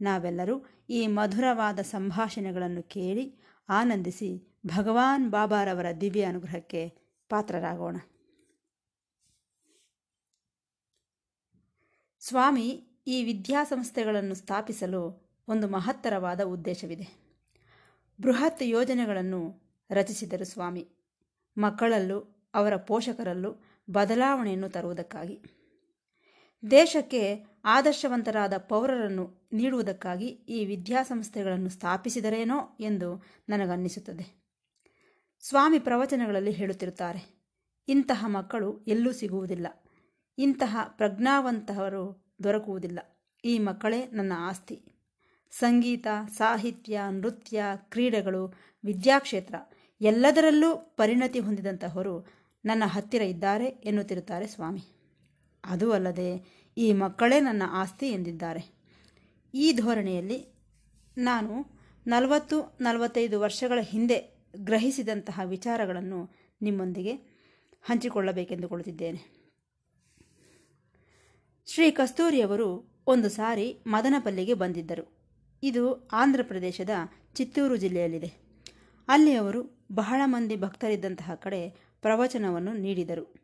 ನಾವೆಲ್ಲರೂ ಈ ಮಧುರವಾದ ಸಂಭಾಷಣೆಗಳನ್ನು ಕೇಳಿ ಆನಂದಿಸಿ ಭಗವಾನ್ ಬಾಬಾರವರ ದಿವ್ಯ ಅನುಗ್ರಹಕ್ಕೆ ಪಾತ್ರರಾಗೋಣ. ಸ್ವಾಮಿ, ಈ ವಿದ್ಯಾಸಂಸ್ಥೆಗಳನ್ನು ಸ್ಥಾಪಿಸಲು ಒಂದು ಮಹತ್ತರವಾದ ಉದ್ದೇಶವಿದೆ. ಬೃಹತ್ ಯೋಜನೆಗಳನ್ನು ರಚಿಸಿದರು ಸ್ವಾಮಿ. ಮಕ್ಕಳಲ್ಲೂ, ಅವರ ಪೋಷಕರಲ್ಲೂ ಬದಲಾವಣೆಯನ್ನು ತರುವುದಕ್ಕಾಗಿ. ದೇಶಕ್ಕೆ ಆದರ್ಶವಂತರಾದ ಪೌರರನ್ನು ನೀಡುವುದಕ್ಕಾಗಿ ಈ ವಿದ್ಯಾಸಂಸ್ಥೆಗಳನ್ನು ಸ್ಥಾಪಿಸಿದರೇನೋ ಎಂದು ನನಗನ್ನಿಸುತ್ತದೆ. ಸ್ವಾಮಿ ಪ್ರವಚನಗಳಲ್ಲಿ ಹೇಳುತ್ತಿರುತ್ತಾರೆ, ಇಂತಹ ಮಕ್ಕಳು ಎಲ್ಲೂ ಸಿಗುವುದಿಲ್ಲ, ಇಂತಹ ಪ್ರಜ್ಞಾವಂತಹವರು ದೊರಕುವುದಿಲ್ಲ, ಈ ಮಕ್ಕಳೇ ನನ್ನ ಆಸ್ತಿ. ಸಂಗೀತ, ಸಾಹಿತ್ಯ, ನೃತ್ಯ, ಕ್ರೀಡೆಗಳು, ವಿದ್ಯಾಕ್ಷೇತ್ರ ಎಲ್ಲದರಲ್ಲೂ ಪರಿಣತಿ ಹೊಂದಿದಂತಹವರು ನನ್ನ ಹತ್ತಿರ ಇದ್ದಾರೆ ಎನ್ನುತ್ತಿರುತ್ತಾರೆ ಸ್ವಾಮಿ. ಅದೂ ಅಲ್ಲದೆ ಈ ಮಕ್ಕಳೇ ನನ್ನ ಆಸ್ತಿ ಎಂದಿದ್ದಾರೆ. ಈ ಧೋರಣೆಯಲ್ಲಿ ನಾನು ನಲವತ್ತು, ನಲವತ್ತೈದು ವರ್ಷಗಳ ಹಿಂದೆ ಗ್ರಹಿಸಿದಂತಹ ವಿಚಾರಗಳನ್ನು ನಿಮ್ಮೊಂದಿಗೆ ಹಂಚಿಕೊಳ್ಳಬೇಕೆಂದುಕೊಳ್ಳುತ್ತಿದ್ದೇನೆ. ಶ್ರೀ ಕಸ್ತೂರಿಯವರು ಒಂದು ಸಾರಿ ಮದನಪಲ್ಲಿಗೆ ಬಂದಿದ್ದರು. ಇದು ಆಂಧ್ರ ಪ್ರದೇಶದ ಚಿತ್ತೂರು ಜಿಲ್ಲೆಯಲ್ಲಿದೆ. ಅಲ್ಲಿ ಅವರು ಬಹಳ ಮಂದಿ ಭಕ್ತರಿದ್ದಂತಹ ಕಡೆ ಪ್ರವಚನವನ್ನು ನೀಡಿದರು.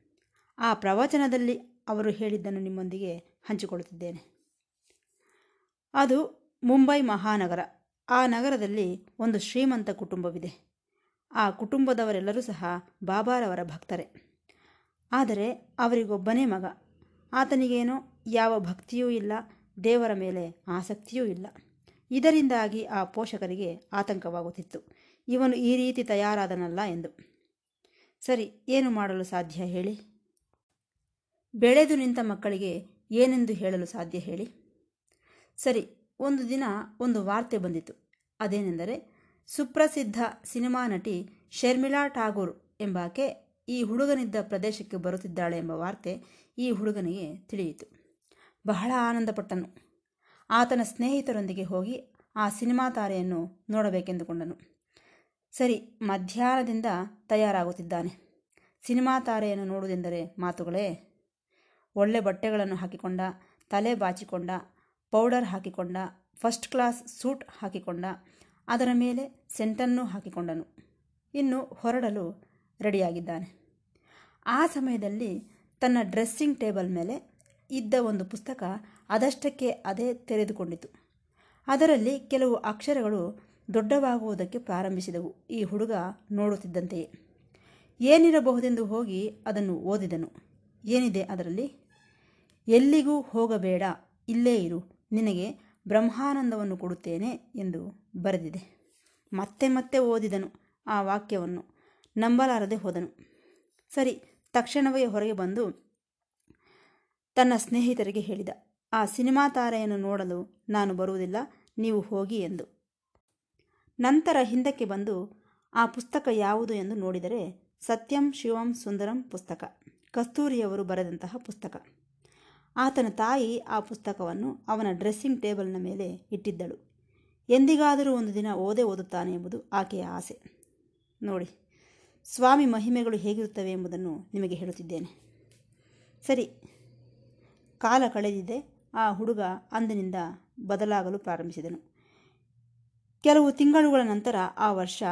ಆ ಪ್ರವಚನದಲ್ಲಿ ಅವರು ಹೇಳಿದ್ದನ್ನು ನಿಮ್ಮೊಂದಿಗೆ ಹಂಚಿಕೊಳ್ಳುತ್ತಿದ್ದೇನೆ. ಅದು ಮುಂಬೈ ಮಹಾನಗರ. ಆ ನಗರದಲ್ಲಿ ಒಂದು ಶ್ರೀಮಂತ ಕುಟುಂಬವಿದೆ. ಆ ಕುಟುಂಬದವರೆಲ್ಲರೂ ಸಹ ಬಾಬಾರವರ ಭಕ್ತರೇ. ಆದರೆ ಅವರಿಗೊಬ್ಬನೇ ಮಗ. ಆತನಿಗೇನೋ ಯಾವ ಭಕ್ತಿಯೂ ಇಲ್ಲ, ದೇವರ ಮೇಲೆ ಆಸಕ್ತಿಯೂ ಇಲ್ಲ. ಇದರಿಂದಾಗಿ ಆ ಪೋಷಕರಿಗೆ ಆತಂಕವಾಗುತ್ತಿತ್ತು. ಇವನು ಈ ರೀತಿ ತಯಾರಾದನಲ್ಲ ಎಂದು. ಸರಿ, ಏನು ಮಾಡಲು ಸಾಧ್ಯ ಹೇಳಿ? ಬೆಳೆದು ನಿಂತ ಮಕ್ಕಳಿಗೆ ಏನೆಂದು ಹೇಳಲು ಸಾಧ್ಯ ಹೇಳಿ? ಸರಿ, ಒಂದು ದಿನ ಒಂದು ವಾರ್ತೆ ಬಂದಿತು. ಅದೇನೆಂದರೆ, ಸುಪ್ರಸಿದ್ಧ ಸಿನಿಮಾ ನಟಿ ಶರ್ಮಿಳಾ ಠಾಗೂರ್ ಎಂಬಾಕೆ ಈ ಹುಡುಗನಿದ್ದ ಪ್ರದೇಶಕ್ಕೆ ಬರುತ್ತಿದ್ದಾಳೆ ಎಂಬ ವಾರ್ತೆ ಈ ಹುಡುಗನಿಗೆ ತಿಳಿಯಿತು. ಬಹಳ ಆನಂದಪಟ್ಟನು. ಆತನ ಸ್ನೇಹಿತರೊಂದಿಗೆ ಹೋಗಿ ಆ ಸಿನಿಮಾ ತಾರೆಯನ್ನು ನೋಡಬೇಕೆಂದುಕೊಂಡನು. ಸರಿ, ಮಧ್ಯಾಹ್ನದಿಂದ ತಯಾರಾಗುತ್ತಿದ್ದಾನೆ. ಸಿನಿಮಾ ತಾರೆಯನ್ನು ನೋಡುವುದೆಂದರೆ ಮಾತುಗಳೇ ಒಳ್ಳೆ ಬಟ್ಟೆಗಳನ್ನು ಹಾಕಿಕೊಂಡ, ತಲೆ ಬಾಚಿಕೊಂಡ, ಪೌಡರ್ ಹಾಕಿಕೊಂಡ, ಫಸ್ಟ್ ಕ್ಲಾಸ್ ಸೂಟ್ ಹಾಕಿಕೊಂಡ, ಅದರ ಮೇಲೆ ಸೆಂಟನ್ನು ಹಾಕಿಕೊಂಡನು. ಇನ್ನು ಹೊರಡಲು ರೆಡಿಯಾಗಿದ್ದಾನೆ. ಆ ಸಮಯದಲ್ಲಿ ತನ್ನ ಡ್ರೆಸ್ಸಿಂಗ್ ಟೇಬಲ್ ಮೇಲೆ ಇದ್ದ ಒಂದು ಪುಸ್ತಕ ಅದಷ್ಟಕ್ಕೆ ಅದೇ ತೆರೆದುಕೊಂಡಿತು. ಅದರಲ್ಲಿ ಕೆಲವು ಅಕ್ಷರಗಳು ದೊಡ್ಡವಾಗುವುದಕ್ಕೆ ಪ್ರಾರಂಭಿಸಿದವು. ಈ ಹುಡುಗ ನೋಡುತ್ತಿದ್ದಂತೆಯೇ. ಏನಿರಬಹುದೆಂದು ಹೋಗಿ ಅದನ್ನು ಓದಿದನು. ಏನಿದೆ ಅದರಲ್ಲಿ? ಎಲ್ಲಿಗೂ ಹೋಗಬೇಡ, ಇಲ್ಲೇ ಇರು, ನಿನಗೆ ಬ್ರಹ್ಮಾನಂದವನ್ನು ಕೊಡುತ್ತೇನೆ ಎಂದು ಬರೆದಿದೆ. ಮತ್ತೆ ಮತ್ತೆ ಓದಿದನು ಆ ವಾಕ್ಯವನ್ನು, ನಂಬಲಾರದೆ ಹೋದನು. ಸರಿ, ತಕ್ಷಣವೇ ಹೊರಗೆ ಬಂದು ತನ್ನ ಸ್ನೇಹಿತರಿಗೆ ಹೇಳಿದ, ಆ ಸಿನಿಮಾ ತಾರೆಯನ್ನು ನೋಡಲು ನಾನು ಬರುವುದಿಲ್ಲ, ನೀವು ಹೋಗಿ ಎಂದು. ನಂತರ ಹಿಂದಕ್ಕೆ ಬಂದು ಆ ಪುಸ್ತಕ ಯಾವುದು ಎಂದು ನೋಡಿದರೆ ಸತ್ಯಂ ಶಿವಂ ಸುಂದರಂ ಪುಸ್ತಕ. ಕಸ್ತೂರಿಯವರು ಬರೆದಂತಹ ಪುಸ್ತಕ. ಆತನ ತಾಯಿ ಆ ಪುಸ್ತಕವನ್ನು ಅವನ ಡ್ರೆಸ್ಸಿಂಗ್ ಟೇಬಲ್ನ ಮೇಲೆ ಇಟ್ಟಿದ್ದಳು. ಎಂದಿಗಾದರೂ ಒಂದು ದಿನ ಓದೇ ಓದುತ್ತಾನೆ ಎಂಬುದು ಆಕೆಯ ಆಸೆ. ನೋಡಿ, ಸ್ವಾಮಿ ಮಹಿಮೆಗಳು ಹೇಗಿರುತ್ತವೆ ಎಂಬುದನ್ನು ನಿಮಗೆ ಹೇಳುತ್ತಿದ್ದೇನೆ. ಸರಿ, ಕಾಲ ಕಳೆದಿದೆ. ಆ ಹುಡುಗ ಅಂದಿನಿಂದ ಬದಲಾಗಲು ಪ್ರಾರಂಭಿಸಿದನು. ಕೆಲವು ತಿಂಗಳುಗಳ ನಂತರ ಆ ವರ್ಷ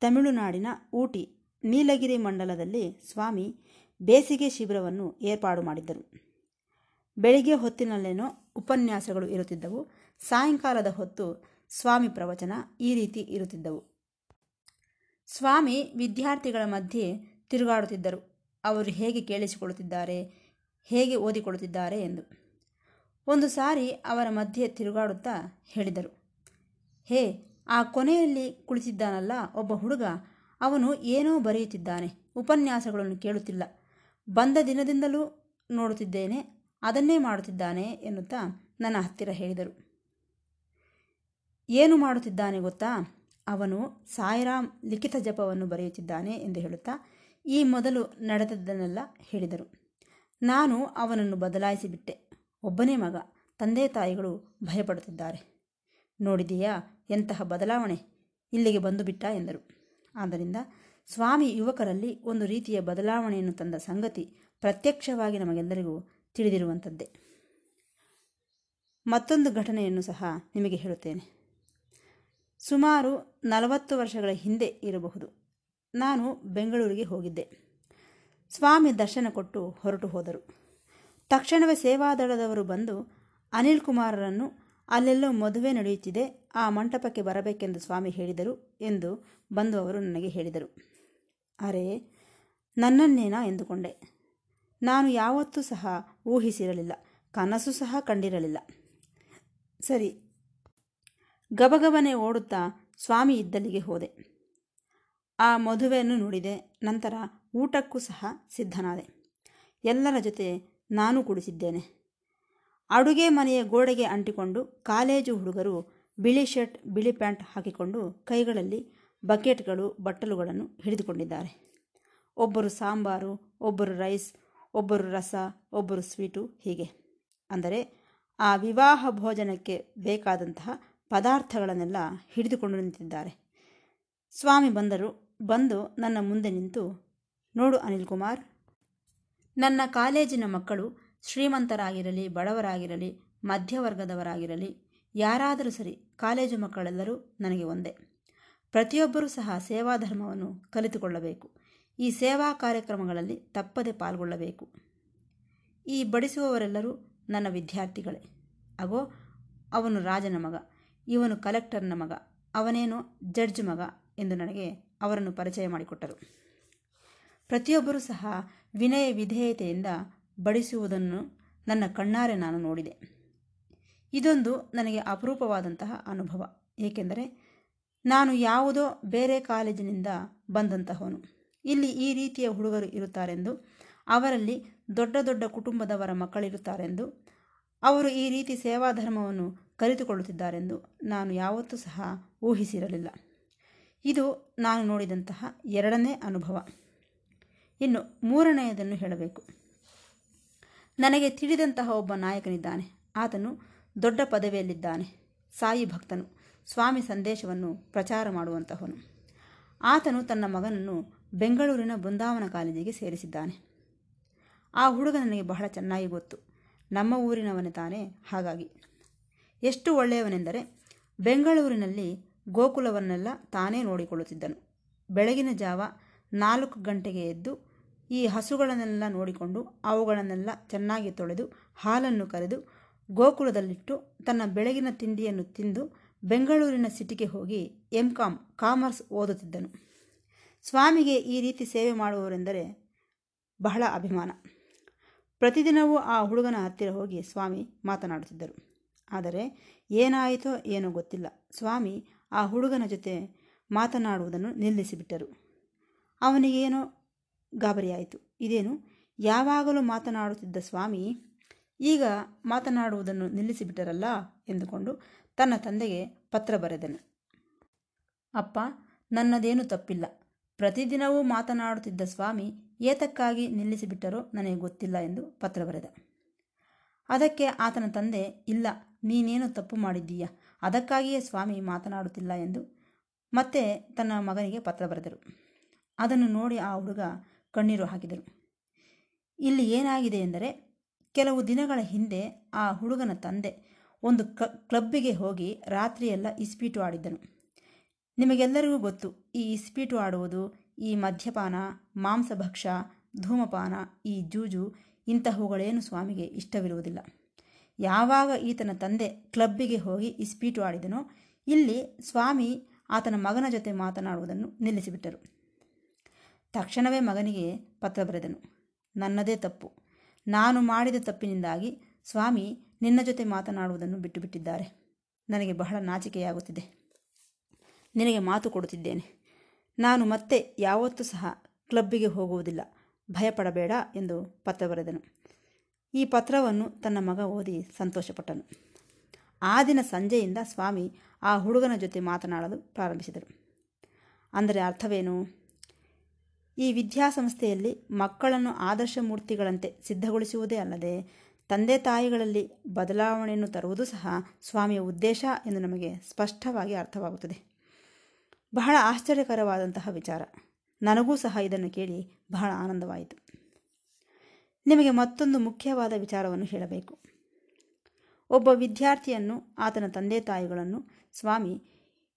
ತಮಿಳುನಾಡಿನ ಊಟಿ ನೀಲಗಿರಿ ಮಂಡಲದಲ್ಲಿ ಸ್ವಾಮಿ ಬೇಸಿಗೆ ಶಿಬಿರವನ್ನು ಏರ್ಪಾಡು ಮಾಡಿದ್ದರು. ಬೆಳಿಗ್ಗೆ ಹೊತ್ತಿನಲ್ಲೇನೋ ಉಪನ್ಯಾಸಗಳು ಇರುತ್ತಿದ್ದವು. ಸಾಯಂಕಾಲದ ಹೊತ್ತು ಸ್ವಾಮಿ ಪ್ರವಚನ ಈ ರೀತಿ ಇರುತ್ತಿದ್ದವು. ಸ್ವಾಮಿ ವಿದ್ಯಾರ್ಥಿಗಳ ಮಧ್ಯೆ ತಿರುಗಾಡುತ್ತಿದ್ದರು. ಅವರು ಹೇಗೆ ಕೇಳಿಸಿಕೊಳ್ಳುತ್ತಿದ್ದಾರೆ, ಹೇಗೆ ಓದಿಕೊಳ್ಳುತ್ತಿದ್ದಾರೆ ಎಂದು. ಒಂದು ಸಾರಿ ಅವರ ಮಧ್ಯೆ ತಿರುಗಾಡುತ್ತಾ ಹೇಳಿದರು. ಹೇ, ಆ ಕೊನೆಯಲ್ಲಿ ಕುಳಿತಿದ್ದಾನಲ್ಲ ಒಬ್ಬ ಹುಡುಗ. ಅವನು ಏನೋ ಬರೆಯುತ್ತಿದ್ದಾನೆ. ಉಪನ್ಯಾಸಗಳನ್ನು ಕೇಳುತ್ತಿಲ್ಲ. ಬಂದ ದಿನದಿಂದಲೂ ನೋಡುತ್ತಿದ್ದೇನೆ, ಅದನ್ನೇ ಮಾಡುತ್ತಿದ್ದಾನೆ ಎನ್ನುತ್ತಾ ನನ್ನ ಹತ್ತಿರ ಹೇಳಿದರು. ಏನು ಮಾಡುತ್ತಿದ್ದಾನೆ ಗೊತ್ತಾ? ಅವನು ಸಾಯಿರಾಮ್ ಲಿಖಿತ ಜಪವನ್ನು ಬರೆಯುತ್ತಿದ್ದಾನೆ ಎಂದು ಹೇಳುತ್ತಾ ಈ ಮೊದಲು ನಡೆದದ್ದನ್ನೆಲ್ಲ ಹೇಳಿದರು. ನಾನು ಅವನನ್ನು ಬದಲಾಯಿಸಿಬಿಟ್ಟೆ. ಒಬ್ಬನೇ ಮಗ, ತಂದೆ ತಾಯಿಗಳು ಭಯಪಡುತ್ತಿದ್ದಾರೆ. ನೋಡಿದೀಯಾ ಎಂತಹ ಬದಲಾವಣೆ ಇಲ್ಲಿಗೆ ಬಂದು ಬಿಟ್ಟ ಎಂದರು. ಆದ್ದರಿಂದ ಸ್ವಾಮಿ ಯುವಕರಲ್ಲಿ ಒಂದು ರೀತಿಯ ಬದಲಾವಣೆಯನ್ನು ತಂದ ಸಂಗತಿ ಪ್ರತ್ಯಕ್ಷವಾಗಿ ನಮಗೆಲ್ಲರಿಗೂ ತಿಳಿದಿರುವಂಥದ್ದೇ. ಮತ್ತೊಂದು ಘಟನೆಯನ್ನು ಸಹ ನಿಮಗೆ ಹೇಳುತ್ತೇನೆ. ಸುಮಾರು ನಲವತ್ತು ವರ್ಷಗಳ ಹಿಂದೆ ಇರಬಹುದು. ನಾನು ಬೆಂಗಳೂರಿಗೆ ಹೋಗಿದ್ದೆ. ಸ್ವಾಮಿ ದರ್ಶನ ಕೊಟ್ಟು ಹೊರಟು ಹೋದರು. ತಕ್ಷಣವೇ ಸೇವಾದಳದವರು ಬಂದು ಅನಿಲ್ ಕುಮಾರರನ್ನು ಅಲ್ಲೆಲ್ಲೋ ಮದುವೆ ನಡೆಯುತ್ತಿದೆ, ಆ ಮಂಟಪಕ್ಕೆ ಬರಬೇಕೆಂದು ಸ್ವಾಮಿ ಹೇಳಿದರು ಎಂದು ಬಂದು ಅವರು ನನಗೆ ಹೇಳಿದರು. ಅರೆ, ನನ್ನನ್ನೇನಾ ಎಂದುಕೊಂಡೆ? ನಾನು ಯಾವತ್ತೂ ಸಹ ಊಹಿಸಿರಲಿಲ್ಲ, ಕನಸು ಸಹ ಕಂಡಿರಲಿಲ್ಲ. ಸರಿ, ಗಬಗಬನೆ ಓಡುತ್ತಾ ಸ್ವಾಮಿ ಇದ್ದಲ್ಲಿಗೆ ಹೋದೆ. ಆ ಮದುವೆಯನ್ನು ನೋಡಿದೆ, ನಂತರ ಊಟಕ್ಕೂ ಸಹ ಸಿದ್ಧನಾದೆ. ಎಲ್ಲರ ಜೊತೆ ನಾನು ಕುಡಿಸಿದ್ದೇನೆ. ಅಡುಗೆ ಮನೆಯ ಗೋಡೆಗೆ ಅಂಟಿಕೊಂಡು ಕಾಲೇಜು ಹುಡುಗರು ಬಿಳಿ ಶರ್ಟ್, ಬಿಳಿ ಪ್ಯಾಂಟ್ ಹಾಕಿಕೊಂಡು ಕೈಗಳಲ್ಲಿ ಬಕೆಟ್ಗಳು, ಬಟ್ಟಲುಗಳನ್ನು ಹಿಡಿದುಕೊಂಡಿದ್ದಾರೆ. ಒಬ್ಬರು ಸಾಂಬಾರು, ಒಬ್ಬರು ರೈಸ್, ಒಬ್ಬರು ರಸ, ಒಬ್ಬರು ಸ್ವೀಟು ಹೀಗೆ. ಅಂದರೆ ಆ ವಿವಾಹ ಭೋಜನಕ್ಕೆ ಬೇಕಾದಂತಹ ಪದಾರ್ಥಗಳನ್ನೆಲ್ಲ ಹಿಡಿದುಕೊಂಡು ನಿಂತಿದ್ದಾರೆ. ಸ್ವಾಮಿ ಬಂದರು, ಬಂದು ನನ್ನ ಮುಂದೆ ನಿಂತು, ನೋಡು ಅನಿಲ್ ಕುಮಾರ್, ನನ್ನ ಕಾಲೇಜಿನ ಮಕ್ಕಳು ಶ್ರೀಮಂತರಾಗಿರಲಿ, ಬಡವರಾಗಿರಲಿ, ಮಧ್ಯವರ್ಗದವರಾಗಿರಲಿ, ಯಾರಾದರೂ ಸರಿ ಕಾಲೇಜು ಮಕ್ಕಳೆಲ್ಲರೂ ನನಗೆ ಒಂದೇ. ಪ್ರತಿಯೊಬ್ಬರೂ ಸಹ ಸೇವಾ ಧರ್ಮವನ್ನು ಕಲಿತುಕೊಳ್ಳಬೇಕು. ಈ ಸೇವಾ ಕಾರ್ಯಕ್ರಮಗಳಲ್ಲಿ ತಪ್ಪದೆ ಪಾಲ್ಗೊಳ್ಳಬೇಕು. ಈ ಬಡಿಸುವವರೆಲ್ಲರೂ ನನ್ನ ವಿದ್ಯಾರ್ಥಿಗಳೇ. ಅಗೋ, ಅವನು ರಾಜನ ಮಗ, ಇವನು ಕಲೆಕ್ಟರ್ನ ಮಗ, ಅವನೇನು ಜಡ್ಜ್ ಮಗ ಎಂದು ನನಗೆ ಅವರನ್ನು ಪರಿಚಯ ಮಾಡಿಕೊಟ್ಟರು. ಪ್ರತಿಯೊಬ್ಬರೂ ಸಹ ವಿನಯ ವಿಧೇಯತೆಯಿಂದ ಬಡಿಸುವುದನ್ನು ನನ್ನ ಕಣ್ಣಾರೆ ನಾನು ನೋಡಿದೆ. ಇದೊಂದು ನನಗೆ ಅಪರೂಪವಾದಂತಹ ಅನುಭವ, ಏಕೆಂದರೆ ನಾನು ಯಾವುದೋ ಬೇರೆ ಕಾಲೇಜಿನಿಂದ ಬಂದಂತಹವನು. ಇಲ್ಲಿ ಈ ರೀತಿಯ ಹುಡುಗರು ಇರುತ್ತಾರೆಂದು, ಅವರಲ್ಲಿ ದೊಡ್ಡ ದೊಡ್ಡ ಕುಟುಂಬದವರ ಮಕ್ಕಳಿರುತ್ತಾರೆಂದು, ಅವರು ಈ ರೀತಿ ಸೇವಾಧರ್ಮವನ್ನು ಕಲಿತುಕೊಳ್ಳುತ್ತಿದ್ದಾರೆಂದು ನಾನು ಯಾವತ್ತೂ ಸಹ ಊಹಿಸಿರಲಿಲ್ಲ. ಇದು ನಾನು ನೋಡಿದಂತಹ ಎರಡನೇ ಅನುಭವ. ಇನ್ನು ಮೂರನೆಯದನ್ನು ಹೇಳಬೇಕು. ನನಗೆ ತಿಳಿದಂತಹ ಒಬ್ಬ ನಾಯಕನಿದ್ದಾನೆ. ಆತನು ದೊಡ್ಡ ಪದವಿಯಲ್ಲಿದ್ದಾನೆ. ಸಾಯಿ ಭಕ್ತನು. ಸ್ವಾಮಿ ಸಂದೇಶವನ್ನು ಪ್ರಚಾರ ಮಾಡುವಂತಹವನು. ಆತನು ತನ್ನ ಮಗನನ್ನು ಬೆಂಗಳೂರಿನ ಬೃಂದಾವನ ಕಾಲೇಜಿಗೆ ಸೇರಿಸಿದ್ದಾನೆ. ಆ ಹುಡುಗ ನನಗೆ ಬಹಳ ಚೆನ್ನಾಗಿ ಗೊತ್ತು. ನಮ್ಮ ಊರಿನವನೇ ತಾನೇ ಹಾಗಾಗಿ. ಎಷ್ಟು ಒಳ್ಳೆಯವನೆಂದರೆ ಬೆಂಗಳೂರಿನಲ್ಲಿ ಗೋಕುಲವನ್ನೆಲ್ಲ ತಾನೇ ನೋಡಿಕೊಳ್ಳುತ್ತಿದ್ದನು. ಬೆಳಗಿನ ಜಾವ ನಾಲ್ಕು ಗಂಟೆಗೆ ಎದ್ದು ಈ ಹಸುಗಳನ್ನೆಲ್ಲ ನೋಡಿಕೊಂಡು ಅವುಗಳನ್ನೆಲ್ಲ ಚೆನ್ನಾಗಿ ತೊಳೆದು ಹಾಲನ್ನು ಕರೆದು ಗೋಕುಲದಲ್ಲಿಟ್ಟು ತನ್ನ ಬೆಳಗಿನ ತಿಂಡಿಯನ್ನು ತಿಂದು ಬೆಂಗಳೂರಿನ ಸಿಟಿಗೆ ಹೋಗಿ ಎಂ ಕಾಮ್ ಕಾಮರ್ಸ್ ಓದುತ್ತಿದ್ದನು. ಸ್ವಾಮಿಗೆ ಈ ರೀತಿ ಸೇವೆ ಮಾಡುವವರೆಂದರೆ ಬಹಳ ಅಭಿಮಾನ. ಪ್ರತಿದಿನವೂ ಆ ಹುಡುಗನ ಹತ್ತಿರ ಹೋಗಿ ಸ್ವಾಮಿ ಮಾತನಾಡುತ್ತಿದ್ದರು. ಆದರೆ ಏನಾಯಿತೋ ಏನೋ ಗೊತ್ತಿಲ್ಲ. ಸ್ವಾಮಿ ಆ ಹುಡುಗನ ಜೊತೆ ಮಾತನಾಡುವುದನ್ನು ನಿಲ್ಲಿಸಿಬಿಟ್ಟರು. ಅವನಿಗೇನೋ ಗಾಬರಿಯಾಯಿತು. ಇದೇನು? ಯಾವಾಗಲೂ ಮಾತನಾಡುತ್ತಿದ್ದ ಸ್ವಾಮಿ ಈಗ ಮಾತನಾಡುವುದನ್ನು ನಿಲ್ಲಿಸಿಬಿಟ್ಟರಲ್ಲ ಎಂದುಕೊಂಡು ತನ್ನ ತಂದೆಗೆ ಪತ್ರ ಬರೆದನು. ಅಪ್ಪ, ನನ್ನದೇನು ತಪ್ಪಿಲ್ಲ. ಪ್ರತಿದಿನವೂ ಮಾತನಾಡುತ್ತಿದ್ದ ಸ್ವಾಮಿ ಏತಕ್ಕಾಗಿ ನಿಲ್ಲಿಸಿಬಿಟ್ಟರೋ ನನಗೆ ಗೊತ್ತಿಲ್ಲ ಎಂದು ಪತ್ರ ಬರೆದ. ಅದಕ್ಕೆ ಆತನ ತಂದೆ, ಇಲ್ಲ, ನೀನೇನು ತಪ್ಪು ಮಾಡಿದ್ದೀಯ? ಅದಕ್ಕಾಗಿಯೇ ಸ್ವಾಮಿ ಮಾತನಾಡುತ್ತಿಲ್ಲ ಎಂದು ಮತ್ತೆ ತನ್ನ ಮಗನಿಗೆ ಪತ್ರ ಬರೆದರು. ಅದನ್ನು ನೋಡಿ ಆ ಹುಡುಗ ಕಣ್ಣೀರು ಹಾಕಿದರು ಇಲ್ಲಿ ಏನಾಗಿದೆ ಎಂದರೆ, ಕೆಲವು ದಿನಗಳ ಹಿಂದೆ ಆ ಹುಡುಗನ ತಂದೆ ಒಂದು ಕ ಕ್ಲಬ್ಬಿಗೆ ಹೋಗಿ ರಾತ್ರಿಯೆಲ್ಲ ಇಸ್ಪೀಟು ಆಡಿದ್ದನು. ನಿಮಗೆಲ್ಲರಿಗೂ ಗೊತ್ತು, ಈ ಇಸ್ಪೀಟು ಆಡುವುದು, ಈ ಮದ್ಯಪಾನ ಮಾಂಸಭಕ್ಷ ಧೂಮಪಾನ, ಈ ಜೂಜು, ಇಂತಹವುಗಳೇನು ಸ್ವಾಮಿಗೆ ಇಷ್ಟವಿರುವುದಿಲ್ಲ. ಯಾವಾಗ ಈತನ ತಂದೆ ಕ್ಲಬ್ಬಿಗೆ ಹೋಗಿ ಇಸ್ಪೀಟು ಆಡಿದನೋ, ಇಲ್ಲಿ ಸ್ವಾಮಿ ಆತನ ಮಗನ ಜೊತೆ ಮಾತನಾಡುವುದನ್ನು ನಿಲ್ಲಿಸಿಬಿಟ್ಟರು. ತಕ್ಷಣವೇ ಮಗನಿಗೆ ಪತ್ರ ಬರೆದನು. ನನ್ನದೇ ತಪ್ಪು. ನಾನು ಮಾಡಿದ ತಪ್ಪಿನಿಂದಾಗಿ ಸ್ವಾಮಿ ನಿನ್ನ ಜೊತೆ ಮಾತನಾಡುವುದನ್ನು ಬಿಟ್ಟು ಬಿಟ್ಟಿದ್ದಾರೆ ನನಗೆ ಬಹಳ ನಾಚಿಕೆಯಾಗುತ್ತಿದೆ. ನಿನಗೆ ಮಾತು ಕೊಡುತ್ತಿದ್ದೇನೆ. ನಾನು ಮತ್ತೆ ಯಾವತ್ತೂ ಸಹ ಕ್ಲಬ್ಬಿಗೆ ಹೋಗುವುದಿಲ್ಲ. ಭಯಪಡಬೇಡ ಎಂದು ಪತ್ರ ಬರೆದನು. ಈ ಪತ್ರವನ್ನು ತನ್ನ ಮಗ ಓದಿ ಸಂತೋಷಪಟ್ಟನು. ಆ ದಿನ ಸಂಜೆಯಿಂದ ಸ್ವಾಮಿ ಆ ಹುಡುಗನ ಜೊತೆ ಮಾತನಾಡಲು ಪ್ರಾರಂಭಿಸಿದರು. ಅಂದರೆ ಅರ್ಥವೇನು? ಈ ವಿದ್ಯಾಸಂಸ್ಥೆಯಲ್ಲಿ ಮಕ್ಕಳನ್ನು ಆದರ್ಶ ಮೂರ್ತಿಗಳಂತೆ ಸಿದ್ಧಗೊಳಿಸುವುದೇ ಅಲ್ಲದೆ ತಂದೆ ತಾಯಿಗಳಲ್ಲಿ ಬದಲಾವಣೆಯನ್ನು ತರುವುದು ಸಹ ಸ್ವಾಮಿಯ ಉದ್ದೇಶ ಎಂದು ನಮಗೆ ಸ್ಪಷ್ಟವಾಗಿ ಅರ್ಥವಾಗುತ್ತದೆ. ಬಹಳ ಆಶ್ಚರ್ಯಕರವಾದಂತಹ ವಿಚಾರ. ನನಗೂ ಸಹ ಇದನ್ನು ಕೇಳಿ ಬಹಳ ಆನಂದವಾಯಿತು. ನಿಮಗೆ ಮತ್ತೊಂದು ಮುಖ್ಯವಾದ ವಿಚಾರವನ್ನು ಹೇಳಬೇಕು. ಒಬ್ಬ ವಿದ್ಯಾರ್ಥಿಯನ್ನು ಆತನ ತಂದೆ ತಾಯಿಗಳನ್ನು ಸ್ವಾಮಿ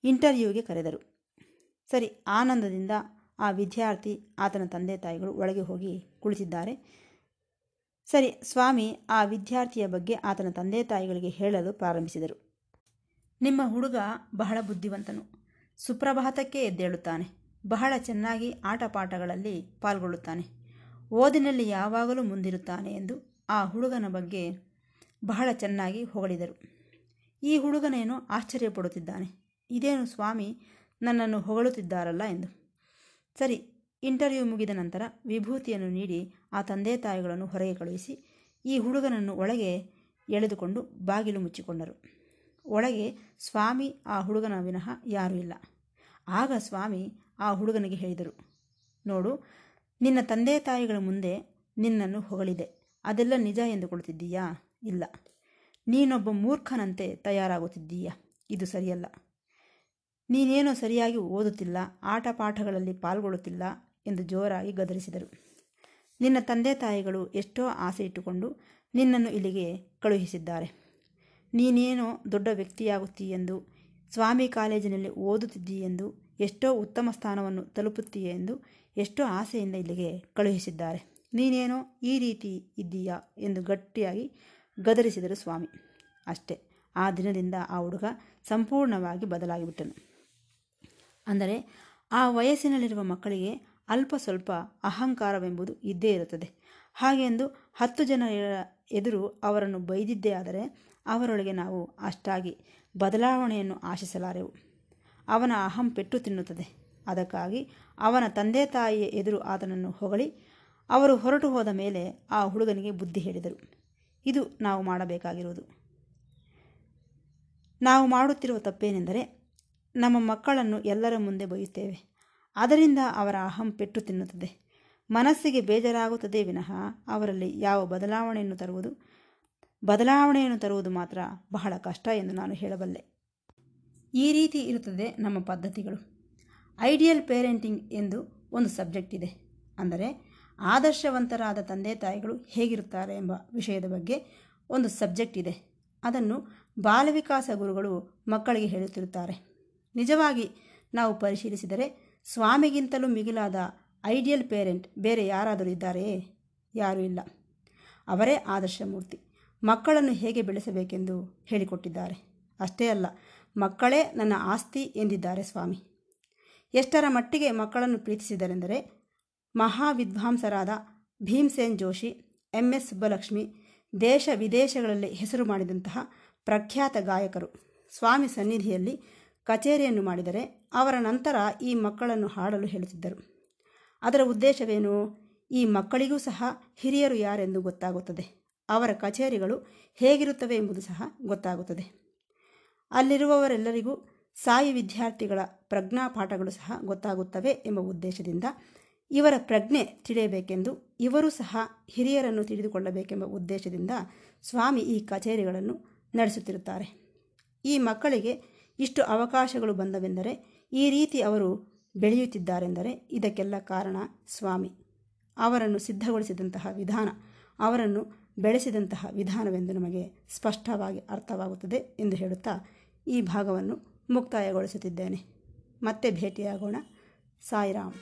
ಇಂಟರ್ವ್ಯೂಗೆ ಕರೆದರು. ಸರಿ, ಆನಂದದಿಂದ ಆ ವಿದ್ಯಾರ್ಥಿ ಆತನ ತಂದೆ ತಾಯಿಗಳು ಒಳಗೆ ಹೋಗಿ ಕುಳಿತಿದ್ದಾರೆ. ಸರಿ, ಸ್ವಾಮಿ ಆ ವಿದ್ಯಾರ್ಥಿಯ ಬಗ್ಗೆ ಆತನ ತಂದೆ ತಾಯಿಗಳಿಗೆ ಹೇಳಲು ಪ್ರಾರಂಭಿಸಿದರು. ನಿಮ್ಮ ಹುಡುಗ ಬಹಳ ಬುದ್ಧಿವಂತನು. ಸುಪ್ರಭಾತಕ್ಕೆ ಎದ್ದೇಳುತ್ತಾನೆ. ಬಹಳ ಚೆನ್ನಾಗಿ ಆಟಪಾಠಗಳಲ್ಲಿ ಪಾಲ್ಗೊಳ್ಳುತ್ತಾನೆ. ಓದಿನಲ್ಲಿ ಯಾವಾಗಲೂ ಮುಂದಿರುತ್ತಾನೆ ಎಂದು ಆ ಹುಡುಗನ ಬಗ್ಗೆ ಬಹಳ ಚೆನ್ನಾಗಿ ಹೊಗಳಿದರು. ಈ ಹುಡುಗನೇನು ಆಶ್ಚರ್ಯಪಡುತ್ತಿದ್ದಾನೆ. ಇದೇನು ಸ್ವಾಮಿ ನನ್ನನ್ನು ಹೊಗಳುತ್ತಿದ್ದಾರಲ್ಲ ಎಂದು. ಸರಿ ಇಂಟರ್ವ್ಯೂ ಮುಗಿದ ನಂತರ ವಿಭೂತಿಯನ್ನು ನೀಡಿ ಆ ತಂದೆ ತಾಯಿಗಳನ್ನು ಹೊರಗೆ ಕಳುಹಿಸಿ ಈ ಹುಡುಗನನ್ನು ಒಳಗೆ ಎಳೆದುಕೊಂಡು ಬಾಗಿಲು ಮುಚ್ಚಿಕೊಂಡರು. ಒಳಗೆ ಸ್ವಾಮಿ, ಆ ಹುಡುಗನ ವಿನಃ ಯಾರೂ ಇಲ್ಲ. ಆಗ ಸ್ವಾಮಿ ಆ ಹುಡುಗನಿಗೆ ಹೇಳಿದರು, ನೋಡು, ನಿನ್ನ ತಂದೆ ತಾಯಿಗಳ ಮುಂದೆ ನಿನ್ನನ್ನು ಹೊಗಳಿದೆ. ಅದೆಲ್ಲ ನಿಜ ಎಂದುಕೊಳ್ಳುತ್ತಿದ್ದೀಯಾ ಇಲ್ಲ. ನೀನೊಬ್ಬ ಮೂರ್ಖನಂತೆ ತಯಾರಾಗುತ್ತಿದ್ದೀಯಾ? ಇದು ಸರಿಯಲ್ಲ. ನೀನೇನೋ ಸರಿಯಾಗಿ ಓದುತ್ತಿಲ್ಲ ಆಟ ಪಾಠಗಳಲ್ಲಿ ಪಾಲ್ಗೊಳ್ಳುತ್ತಿಲ್ಲ ಎಂದು ಜೋರಾಗಿ ಗದರಿಸಿದರು. ನಿನ್ನ ತಂದೆ ತಾಯಿಗಳು ಎಷ್ಟೋ ಆಸೆ ಇಟ್ಟುಕೊಂಡು ನಿನ್ನನ್ನು ಇಲ್ಲಿಗೆ ಕಳುಹಿಸಿದ್ದಾರೆ. ನೀನೇನೋ ದೊಡ್ಡ ವ್ಯಕ್ತಿಯಾಗುತ್ತೀಯೆಂದು ಸ್ವಾಮಿ ಕಾಲೇಜಿನಲ್ಲಿ ಓದುತ್ತಿದ್ದೀಯೆಂದು ಎಷ್ಟೋ ಉತ್ತಮ ಸ್ಥಾನವನ್ನು ತಲುಪುತ್ತೀಯೆಂದು ಎಷ್ಟೋ ಆಸೆಯಿಂದ ಇಲ್ಲಿಗೆ ಕಳುಹಿಸಿದ್ದಾರೆ. ನೀನೇನೋ ಈ ರೀತಿ ಇದ್ದೀಯಾ ಎಂದು ಗಟ್ಟಿಯಾಗಿ ಗದರಿಸಿದರು ಸ್ವಾಮಿ. ಅಷ್ಟೇ, ಆ ದಿನದಿಂದ ಆ ಹುಡುಗ ಸಂಪೂರ್ಣವಾಗಿ ಬದಲಾಗಿಬಿಟ್ಟನು. ಅಂದರೆ, ಆ ವಯಸ್ಸಿನಲ್ಲಿರುವ ಮಕ್ಕಳಿಗೆ ಅಲ್ಪ ಸ್ವಲ್ಪ ಅಹಂಕಾರವೆಂಬುದು ಇದ್ದೇ ಇರುತ್ತದೆ. ಹಾಗೆಂದು ಹತ್ತು ಜನ ಎದುರು ಅವರನ್ನು ಬೈದಿದ್ದೇ ಆದರೆ ಅವರೊಳಗೆ ನಾವು ಅಷ್ಟಾಗಿ ಬದಲಾವಣೆಯನ್ನು ಆಶಿಸಲಾರೆವು. ಅವನ ಅಹಂ ಪೆಟ್ಟು ತಿನ್ನುತ್ತದೆ. ಅದಕ್ಕಾಗಿ ಅವನ ತಂದೆ ತಾಯಿಯ ಎದುರು ಆತನನ್ನು ಹೊಗಳಿ ಅವರು ಹೊರಟು ಹೋದ ಮೇಲೆ ಆ ಹುಡುಗನಿಗೆ ಬುದ್ಧಿ ಹೇಳಿದರು. ಇದು ನಾವು ಮಾಡಬೇಕಾಗಿರುವುದು. ನಾವು ಮಾಡುತ್ತಿರುವ ತಪ್ಪೇನೆಂದರೆ ನಮ್ಮ ಮಕ್ಕಳನ್ನು ಎಲ್ಲರ ಮುಂದೆ ಬೈಯುತ್ತೇವೆ. ಅದರಿಂದ ಅವರ ಅಹಂ ಪೆಟ್ಟು ತಿನ್ನುತ್ತದೆ. ಮನಸ್ಸಿಗೆ ಬೇಜಾರಾಗುತ್ತದೆ ವಿನಃ ಅವರಲ್ಲಿ ಯಾವ ಬದಲಾವಣೆಯನ್ನು ತರುವುದು? ಬದಲಾವಣೆಯನ್ನು ತರುವುದು ಮಾತ್ರ ಬಹಳ ಕಷ್ಟ ಎಂದು ನಾನು ಹೇಳಬಲ್ಲೆ. ಈ ರೀತಿ ಇರುತ್ತದೆ ನಮ್ಮ ಪದ್ಧತಿಗಳು. ಐಡಿಯಲ್ ಪೇರೆಂಟಿಂಗ್ ಎಂದು ಒಂದು ಸಬ್ಜೆಕ್ಟ್ ಇದೆ. ಅಂದರೆ ಆದರ್ಶವಂತರಾದ ತಂದೆ ತಾಯಿಗಳು ಹೇಗಿರುತ್ತಾರೆ ಎಂಬ ವಿಷಯದ ಬಗ್ಗೆ ಒಂದು ಸಬ್ಜೆಕ್ಟ್ ಇದೆ. ಅದನ್ನು ಬಾಲವಿಕಾಸ ಗುರುಗಳು ಮಕ್ಕಳಿಗೆ ಹೇಳುತ್ತಿರುತ್ತಾರೆ. ನಿಜವಾಗಿ ನಾವು ಪರಿಶೀಲಿಸಿದರೆ ಸ್ವಾಮಿಗಿಂತಲೂ ಮಿಗಿಲಾದ ಐಡಿಯಲ್ ಪೇರೆಂಟ್ ಬೇರೆ ಯಾರಾದರೂ ಇದ್ದಾರೆಯೇ ಯಾರೂ ಇಲ್ಲ. ಅವರೇ ಆದರ್ಶ ಮೂರ್ತಿ ಮಕ್ಕಳನ್ನು ಹೇಗೆ ಬೆಳೆಸಬೇಕೆಂದು ಹೇಳಿಕೊಟ್ಟಿದ್ದಾರೆ. ಅಷ್ಟೇ ಅಲ್ಲ, ಮಕ್ಕಳೇ ನನ್ನ ಆಸ್ತಿ ಎಂದಿದ್ದಾರೆ ಸ್ವಾಮಿ. ಎಷ್ಟರ ಮಟ್ಟಿಗೆ ಮಕ್ಕಳನ್ನು ಪ್ರೀತಿಸಿದರೆಂದರೆ ಮಹಾವಿದ್ವಾಂಸರಾದ ಭೀಮ್ಸೇನ್ ಜೋಶಿ, ಎಂ ಎಸ್ ಸುಬ್ಬಲಕ್ಷ್ಮಿ, ದೇಶ ವಿದೇಶಗಳಲ್ಲಿ ಹೆಸರು ಮಾಡಿದಂತಹ ಪ್ರಖ್ಯಾತ ಗಾಯಕರು. ಸ್ವಾಮಿ ಸನ್ನಿಧಿಯಲ್ಲಿ ಕಚೇರಿಯನ್ನು ಮಾಡಿದರೆ ಅವರ ನಂತರ ಈ ಮಕ್ಕಳನ್ನು ಹಾಡಲು ಹೇಳುತ್ತಿದ್ದರು. ಅದರ ಉದ್ದೇಶವೇನು? ಈ ಮಕ್ಕಳಿಗೂ ಸಹ ಹಿರಿಯರು ಯಾರೆಂದು ಗೊತ್ತಾಗುತ್ತದೆ. ಅವರ ಕಚೇರಿಗಳು ಹೇಗಿರುತ್ತವೆ ಎಂಬುದು ಸಹ ಗೊತ್ತಾಗುತ್ತದೆ. ಅಲ್ಲಿರುವವರೆಲ್ಲರಿಗೂ ಸಾಯಿ ವಿದ್ಯಾರ್ಥಿಗಳ ಪ್ರಜ್ಞಾ ಪಾಠಗಳು ಸಹ ಗೊತ್ತಾಗುತ್ತವೆ ಎಂಬ ಉದ್ದೇಶದಿಂದ ಇವರ ಪ್ರಜ್ಞೆ ತಿಳಿಯಬೇಕೆಂದು ಇವರು ಸಹ ಹಿರಿಯರನ್ನು ತಿಳಿದುಕೊಳ್ಳಬೇಕೆಂಬ ಉದ್ದೇಶದಿಂದ ಸ್ವಾಮಿ ಈ ಕಚೇರಿಗಳನ್ನು ನಡೆಸುತ್ತಿರುತ್ತಾರೆ. ಈ ಮಕ್ಕಳಿಗೆ ಇಷ್ಟು ಅವಕಾಶಗಳು ಬಂದವೆಂದರೆ ಈ ರೀತಿ ಅವರು ಬೆಳೆಯುತ್ತಿದ್ದಾರೆಂದರೆ ಇದಕ್ಕೆಲ್ಲ ಕಾರಣ ಸ್ವಾಮಿ. ಅವರನ್ನು ಸಿದ್ಧಗೊಳಿಸಿದಂತಹ ವಿಧಾನ, ಅವರನ್ನು ಬೆಳೆಸಿದಂತಹ ವಿಧಾನವೆಂದು ನಮಗೆ ಸ್ಪಷ್ಟವಾಗಿ ಅರ್ಥವಾಗುತ್ತದೆ ಎಂದು ಹೇಳುತ್ತಾ ಈ ಭಾಗವನ್ನು ಮುಕ್ತಾಯಗೊಳಿಸುತ್ತಿದ್ದೇನೆ. ಮತ್ತೆ ಭೇಟಿಯಾಗೋಣ. ಸಾಯಿರಾಮ್.